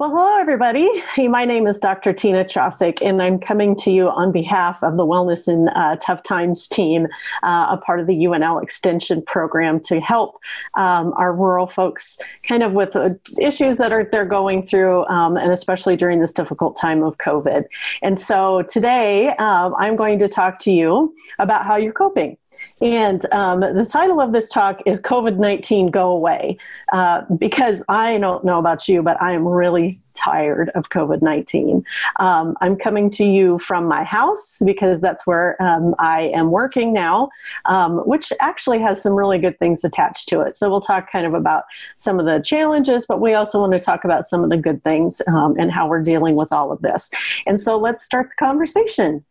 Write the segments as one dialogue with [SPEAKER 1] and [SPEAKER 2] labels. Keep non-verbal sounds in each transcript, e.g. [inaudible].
[SPEAKER 1] Well, hello, everybody. Hey, my name is Dr. Tina Chasek, and I'm coming to you on behalf of the Wellness in uh, Tough Times team, uh, a part of the UNL Extension program to help um, our rural folks kind of with uh, issues that are they're going through, um, and especially during this difficult time of COVID. And so today, um, I'm going to talk to you about how you're coping. And um, the title of this talk is COVID 19 Go Away. Uh, because I don't know about you, but I am really tired of COVID 19. Um, I'm coming to you from my house because that's where um, I am working now, um, which actually has some really good things attached to it. So we'll talk kind of about some of the challenges, but we also want to talk about some of the good things um, and how we're dealing with all of this. And so let's start the conversation.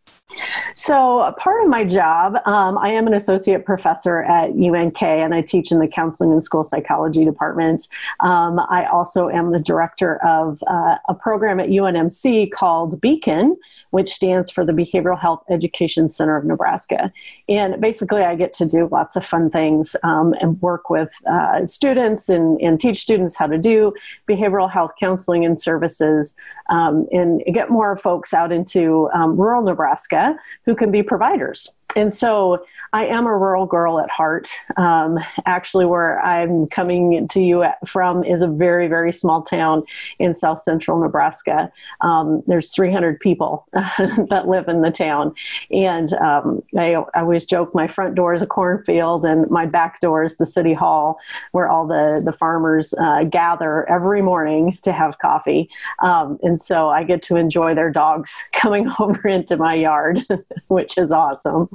[SPEAKER 1] So, part of my job, um, I am an associate professor at UNK and I teach in the counseling and school psychology department. Um, I also am the director of uh, a program at UNMC called Beacon, which stands for the Behavioral Health Education Center of Nebraska. And basically, I get to do lots of fun things um, and work with uh, students and, and, teach students how to do behavioral health counseling and services um, and get more folks out into um, rural Nebraska who can be providers and so I am a rural girl at heart. Um, actually, where I'm coming to you from is a very, very small town in south central Nebraska. Um, there's 300 people [laughs] that live in the town. And um, I, I, always joke my front door is a cornfield and my back door is the city hall where all the, the farmers uh, gather every morning to have coffee. Um, and so I get to enjoy their dogs [laughs] coming [laughs] over into my yard, which is awesome.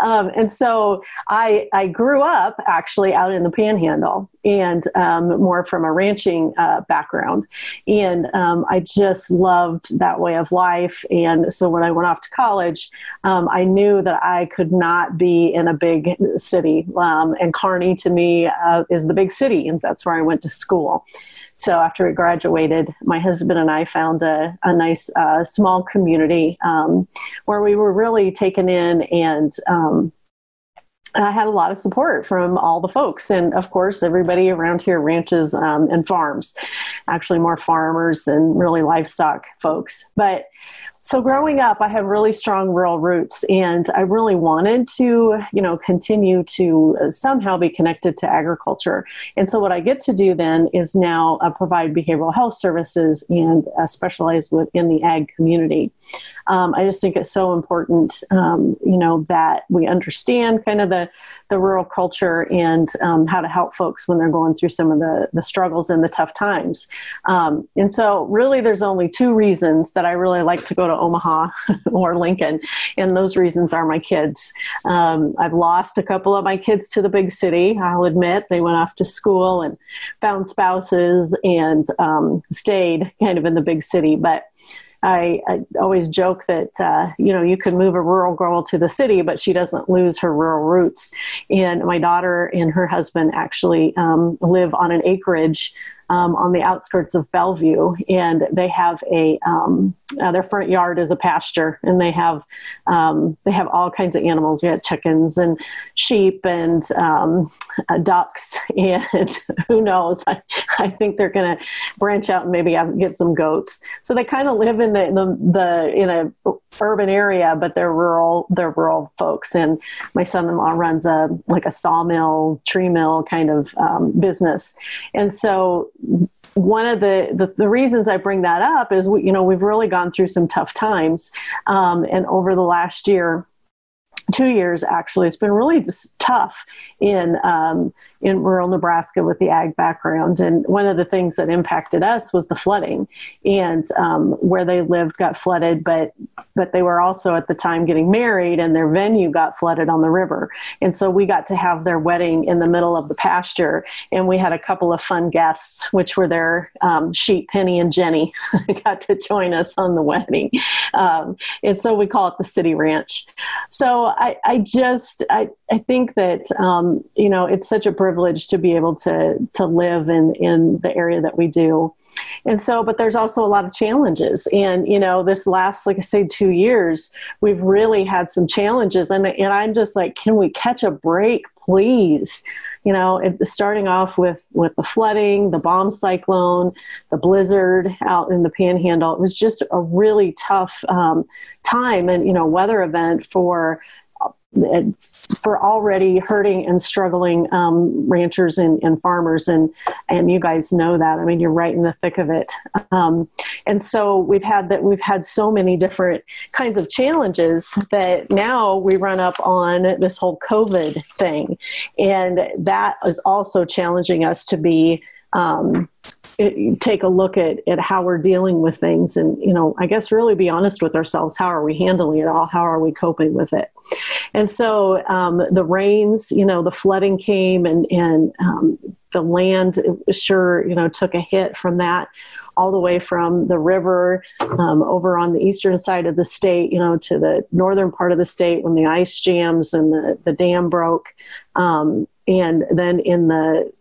[SPEAKER 1] Um, and so I, I grew up actually out in the panhandle and um, more from a ranching uh, background. And um, I just loved that way of life. And so when I went off to college, um, I knew that I could not be in a big city. Um, and Kearney to me uh, is the big city, and that's where I went to school. So after we graduated, my husband and I found a, a nice uh, small community um, where we were really taken in and um, I had a lot of support from all the folks. And of course, everybody around here ranches um, and farms, actually, more farmers than really livestock folks. But so growing up, I have really strong rural roots, and I really wanted to, you know, continue to uh, somehow be connected to agriculture. And so what I get to do then is now uh, provide behavioral health services and uh, specialize within the ag community. Um, I just think it's so important, um, you know, that we understand kind of the the rural culture and um, how to help folks when they're going through some of the the struggles and the tough times. Um, and so, really, there's only two reasons that I really like to go to Omaha [laughs] or Lincoln, and those reasons are my kids. Um, I've lost a couple of my kids to the big city. I'll admit they went off to school and found spouses and um, stayed kind of in the big city, but I, I always joke that uh, you know you can move a rural girl to the city, but she doesn't lose her rural roots. And my daughter and her husband actually um, live on an acreage um, on the outskirts of Bellevue, and they have a um, uh, their front yard is a pasture, and they have um, they have all kinds of animals. You have chickens and sheep and um, uh, ducks, [laughs] and who knows? I, I think they're going to branch out and maybe get some goats. So they kind of live in the, the the in a urban area, but they're rural. They're rural folks, and my son-in-law runs a like a sawmill, tree mill kind of um, business, and so one of the, the, the, reasons I bring that up is, we, you know, we've really gone through some tough times. Um, and over the last year, two years actually. It's been really just tough in um, in rural Nebraska with the ag background. And one of the things that impacted us was the flooding. And um, where they lived got flooded but but they were also at the time getting married and their venue got flooded on the river. And so we got to have their wedding in the middle of the pasture. And we had a couple of fun guests which were their um, sheep Penny and Jenny [laughs] got to join us on the wedding. Um, and so we call it the city ranch. So I, I just I, I think that um, you know it's such a privilege to be able to to live in in the area that we do. And so but there's also a lot of challenges. And you know this last like i say two years we've really had some challenges. And, and i'm just like can we catch a break please? You know it, starting off with with the flooding the bomb cyclone the blizzard out in the panhandle it was just a really tough um, time and you know weather event for for already hurting and struggling um, ranchers and, and, farmers, and and you guys know that. I mean, you're right in the thick of it. Um, and so we've had that. We've had so many different kinds of challenges that now we run up on this whole COVID thing, and that is also challenging us to be. Um, take a look at, at how we're dealing with things and you know i guess really be honest with ourselves. How are we handling it all? How are we coping with it? And so um, the rains you know the flooding came and and um, the land sure you know took a hit from that all the way from the river um, over on the eastern side of the state you know to the northern part of the state when the ice jams and the, the dam broke. Um, and then in the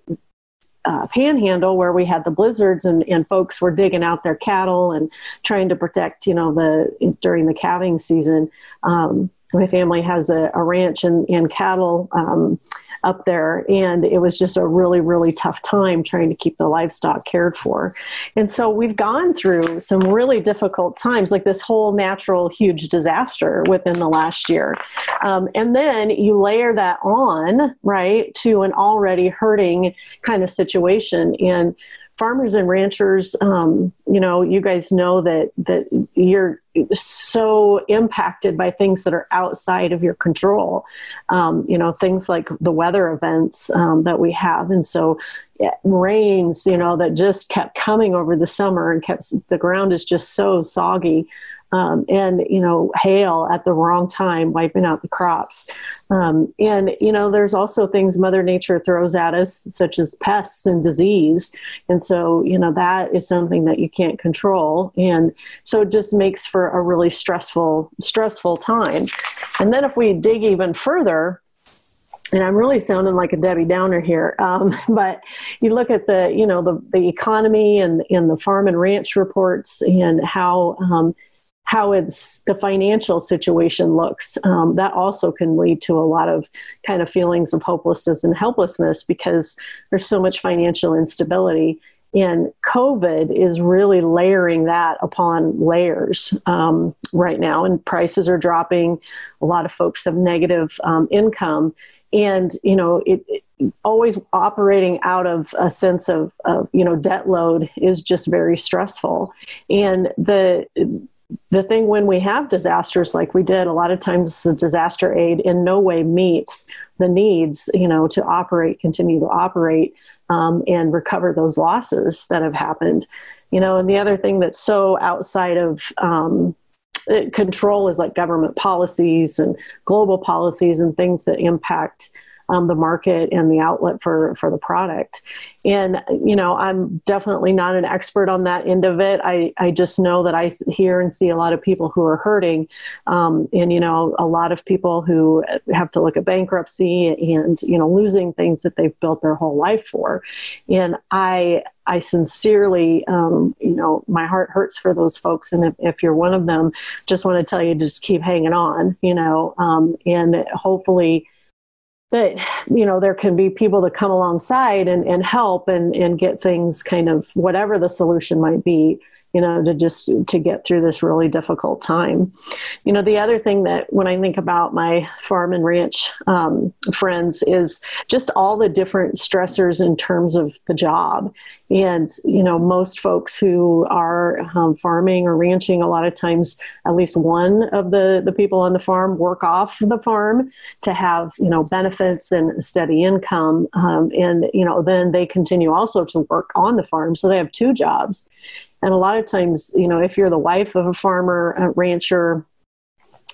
[SPEAKER 1] uh, panhandle where we had the blizzards and, and folks were digging out their cattle and trying to protect, you know, the during the calving season. Um, my family has a, a ranch and, and cattle um, up there, and it was just a really, really tough time trying to keep the livestock cared for. And so we've gone through some really difficult times, like this whole natural huge disaster within the last year. Um, and then you layer that on, right, to an already hurting kind of situation. And farmers and ranchers, um, you know, you guys know that that you're so impacted by things that are outside of your control. Um, you know, things like the weather events um, that we have, and so yeah, rains, you know, that just kept coming over the summer and kept the ground is just so soggy um, and you know hail at the wrong time wiping out the crops. Um, and you know there's also things mother nature throws at us such as pests and disease. And so you know that is something that you can't control. And so it just makes for a really stressful stressful time. And then if we dig even further and I'm really sounding like a Debbie Downer here, um, [laughs] but you look at the, you know, the, the economy and, and the farm and ranch reports and how um, how it's the financial situation looks. Um, that also can lead to a lot of kind of feelings of hopelessness and helplessness because there's so much financial instability. And COVID is really layering that upon layers um, right now, and prices are dropping. A lot of folks have negative um, income, and you know it, it always operating out of a sense of, of you know debt load is just very stressful and the the thing when we have disasters like we did, a lot of times the disaster aid in no way meets the needs, you know, to operate, continue to operate, um, and recover those losses that have happened. You know, and the other thing that's so outside of um, control is like government policies and global policies and things that impact um, the market and the outlet for for the product. And you know, I'm definitely not an expert on that end of it. I I just know that I hear and see a lot of people who are hurting, um, and you know, a lot of people who have to look at bankruptcy and you know losing things that they've built their whole life for. And I I sincerely, um, you know, my heart hurts for those folks. And if, if, you're one of them, just want to tell you, just keep hanging on, you know, um, and hopefully that you know there can be people that come alongside and, and help and, and get things kind of whatever the solution might be you know, to just to get through this really difficult time. You know, the other thing that when I think about my farm and ranch um, friends is just all the different stressors in terms of the job. And, you know, most folks who are um, farming or ranching, a lot of times at least one of the, the people on the farm work off the farm to have, you know, benefits and steady income. Um, and, you know, then they continue also to work on the farm. So they have two jobs. And a lot of times, you know, if you're the wife of a farmer, a rancher,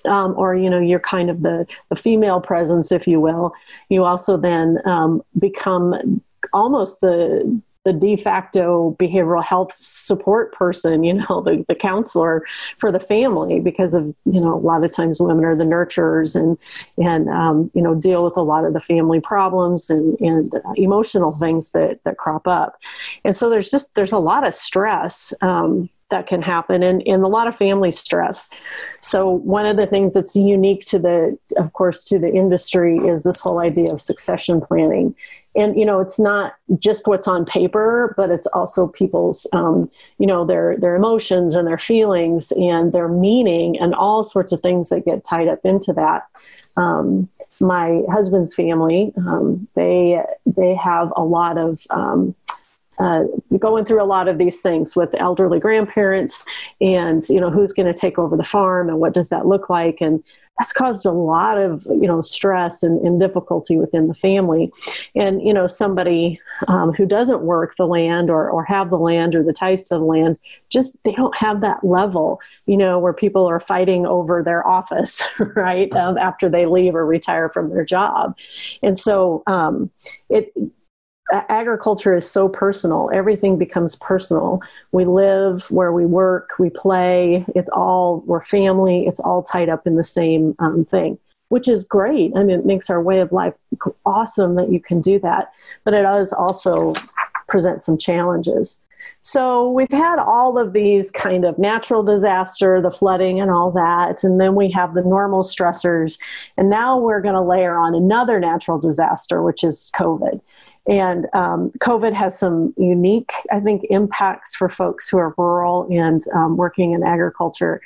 [SPEAKER 1] um, or you know you're kind of the the female presence, if you will, you also then um, become almost the the de facto behavioral health support person, you know, the, the counselor for the family because of, you know, a lot of times women are the nurturers and, and, um, you know, deal with a lot of the family problems and, and uh, emotional things that, that crop up. And so there's just, there's a lot of stress, um, that can happen and, and a lot of family stress. So one of the things that's unique to the of course to the industry is this whole idea of succession planning. And you know it's not just what's on paper but it's also people's um, you know their their emotions and their feelings and their meaning and all sorts of things that get tied up into that. Um, my husband's family um, they they have a lot of um, uh, going through a lot of these things with elderly grandparents and you know who's going to take over the farm and what does that look like? And that's caused a lot of you know stress and, and difficulty within the family. And you know somebody um, who doesn't work the land or, or have the land or the ties to the land just they don't have that level you know where people are fighting over their office [laughs] right um, after they leave or retire from their job. And so um, it agriculture is so personal. Everything becomes personal. We live where we work, we play. It's all, we're family. It's all tied up in the same um, thing, which is great. I mean, it makes our way of life awesome that you can do that. But it does also present some challenges. So we've had all of these kind of natural disaster, the flooding and all that, and then we have the normal stressors, and now we're going to layer on another natural disaster, which is COVID. And um, COVID has some unique, I think, impacts for folks who are rural and um, working in agriculture.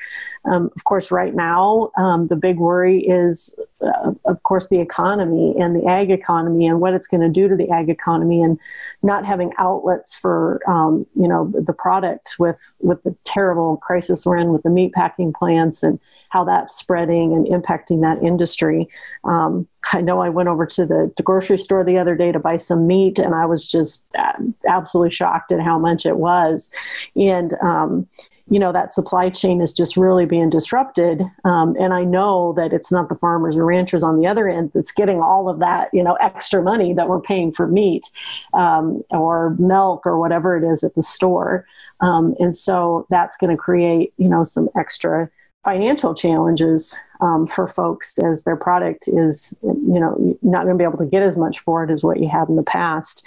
[SPEAKER 1] Um, of course, right now, um, the big worry is, uh, of course, the economy and the ag economy and what it's going to do to the ag economy and not having outlets for, um, you know, the product with, with the terrible crisis we're in with the meat packing plants and how that's spreading and impacting that industry. Um, I know I went over to the, the, grocery store the other day to buy some meat, and I was just uh, absolutely shocked at how much it was. And um, you know that supply chain is just really being disrupted um, and i know that it's not the farmers and ranchers on the other end that's getting all of that you know extra money that we're paying for meat um, or milk or whatever it is at the store um, and so that's going to create you know some extra financial challenges um, for folks as their product is you know not going to be able to get as much for it as what you had in the past.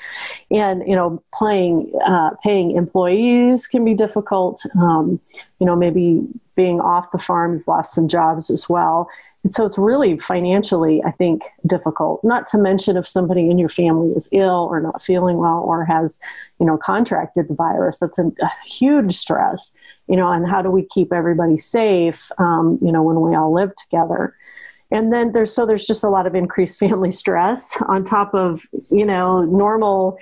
[SPEAKER 1] And you know playing uh, paying employees can be difficult. Um, you know maybe being off the farm you've lost some jobs as well and so it's really financially, I think, difficult. Not to mention if somebody in your family is ill or not feeling well or has, you know, contracted the virus. That's a, a huge stress, you know, and how do we keep everybody safe, um, you know, when we all live together? And then there's so there's just a lot of increased [laughs] family stress on top of you know normal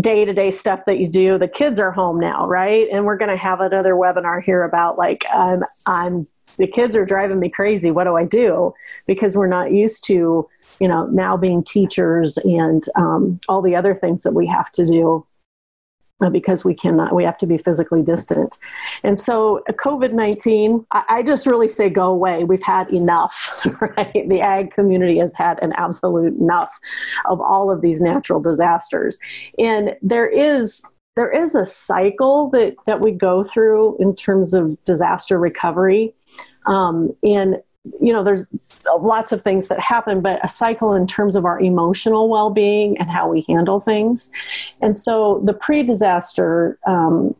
[SPEAKER 1] day-to-day stuff that you do. The kids are home now right? And we're going to have another webinar here about like i'm i'm the kids are driving me crazy. What do i do? Because we're not used to you know now being teachers and um, all the other things that we have to do because we cannot we have to be physically distant. And so uh, covid-19 I, I, just really say go away. We've had enough [laughs] right? The ag community has had an absolute enough of all of these natural disasters. And there is there is a cycle that that we go through in terms of disaster recovery. Um, and you know there's lots of things that happen but a cycle in terms of our emotional well-being and how we handle things. And so the pre-disaster um,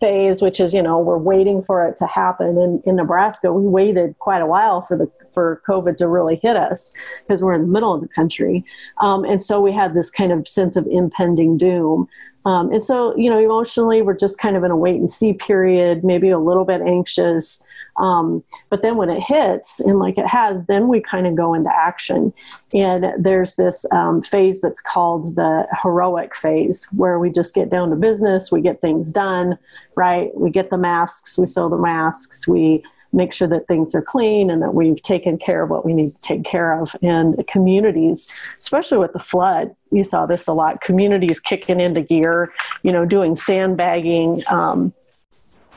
[SPEAKER 1] phase which is you know we're waiting for it to happen in, in nebraska we waited quite a while for the for covid to really hit us because we're in the middle of the country. Um, and so we had this kind of sense of impending doom um, and so, you know, emotionally, we're just kind of in a wait and see period, maybe a little bit anxious. Um, but then when it hits, and like it has, then we kind of go into action. And there's this um, phase that's called the heroic phase, where we just get down to business, we get things done, right? We get the masks, we sew the masks, we make sure that things are clean and that we've taken care of what we need to take care of. And the communities, especially with the flood, you saw this a lot. Communities kicking into gear, you know, doing sandbagging. Um,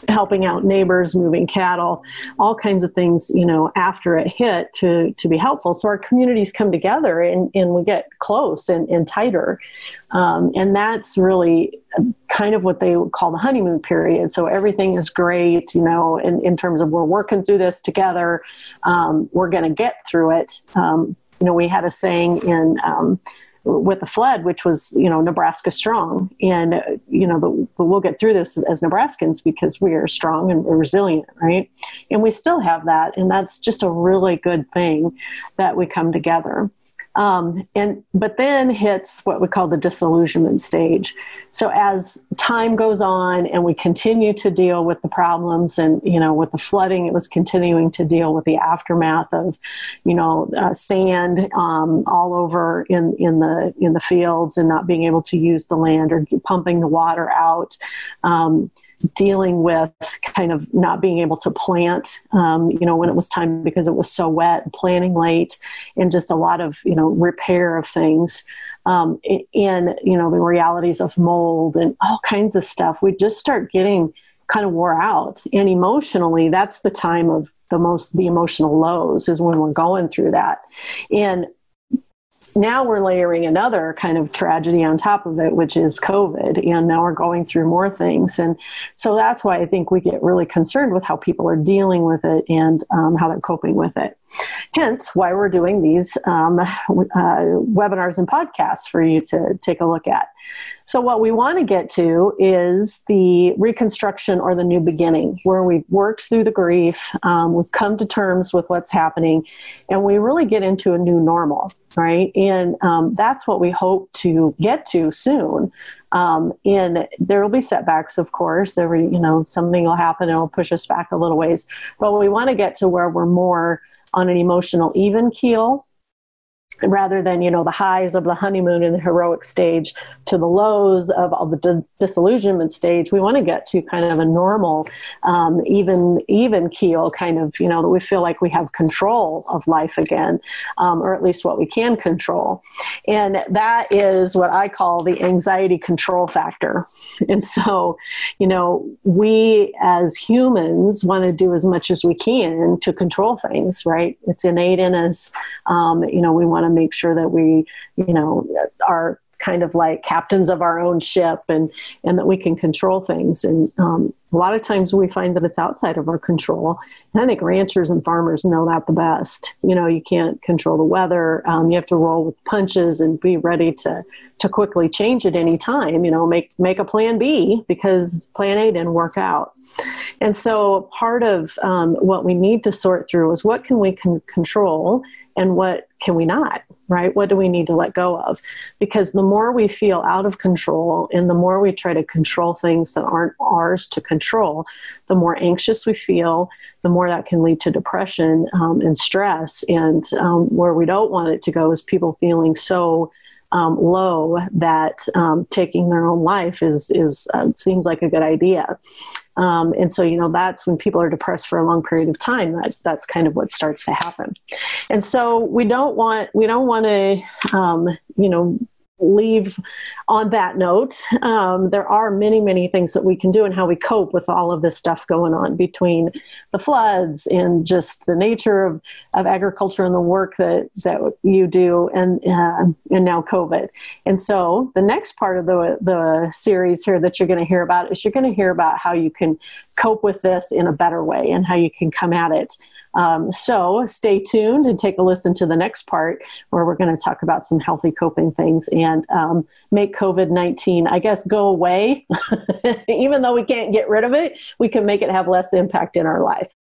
[SPEAKER 1] helping out neighbors, moving cattle, all kinds of things, you know, after it hit to, to be helpful. So our communities come together and, and we get close and, and tighter. Um, and that's really kind of what they call the honeymoon period. So everything is great, you know, in, in terms of we're working through this together. Um, we're going to get through it. Um, you know, we had a saying in, um, with the flood, which was you know Nebraska strong, and uh, you know the, we'll get through this as Nebraskans because we are strong and resilient, right? And we still have that, and that's just a really good thing that we come together. Um, and but then hits what we call the disillusionment stage. So as time goes on and we continue to deal with the problems, and you know, with the flooding, it was continuing to deal with the aftermath of, you know, uh, sand um, all over in in the in the fields and not being able to use the land or pumping the water out. Um, dealing with kind of not being able to plant, um, you know, when it was time because it was so wet, planting late, and just a lot of, you know, repair of things. Um, and, you know, the realities of mold and all kinds of stuff. We just start getting kind of wore out. And emotionally, that's the time of the most, the emotional lows is when we're going through that. And now we're layering another kind of tragedy on top of it, which is COVID. And now we're going through more things. And so that's why I think we get really concerned with how people are dealing with it and um, how they're coping with it. Hence, why we're doing these um, uh, webinars and podcasts for you to take a look at. So, what we want to get to is the reconstruction or the new beginning, where we've worked through the grief, um, we've come to terms with what's happening, and we really get into a new normal, right? And um, that's what we hope to get to soon. Um, and there will be setbacks, of course. Every, you know, something will happen and it'll push us back a little ways. But we want to get to where we're more on an emotional even keel rather than you know the highs of the honeymoon and the heroic stage to the lows of all the di- disillusionment stage we want to get to kind of a normal um, even even keel kind of you know that we feel like we have control of life again um, or at least what we can control. And that is what i call the anxiety control factor. And so you know we as humans want to do as much as we can to control things right? It's innate in us. Um, you know we want to make sure that we, you know, are kind of like captains of our own ship and and that we can control things. And um, a lot of times we find that it's outside of our control. And i think ranchers and farmers know that the best. You know you can't control the weather. Um, you have to roll with punches and be ready to to quickly change at any time you know make make a plan b because plan a didn't work out. And so part of um, what we need to sort through is what can we con- control and what can we not right? What do we need to let go of? Because the more we feel out of control and the more we try to control things that aren't ours to control the more anxious we feel the more that can lead to depression um, and stress. And um, where we don't want it to go is people feeling so um, low that um, taking their own life is is uh, seems like a good idea. Um, and so, you know, that's when people are depressed for a long period of time. That's that's kind of what starts to happen. And so, we don't want we don't want to, um, you know, leave on that note. Um, there are many, many things that we can do and how we cope with all of this stuff going on between the floods and just the nature of, of agriculture and the work that, that you do and, uh, and now COVID. And so the next part of the, the series here that you're going to hear about is you're going to hear about how you can cope with this in a better way and how you can come at it um, so stay tuned and take a listen to the next part where we're going to talk about some healthy coping things and um, make COVID 19, I guess, go away. [laughs] Even though we can't get rid of it, we can make it have less impact in our life.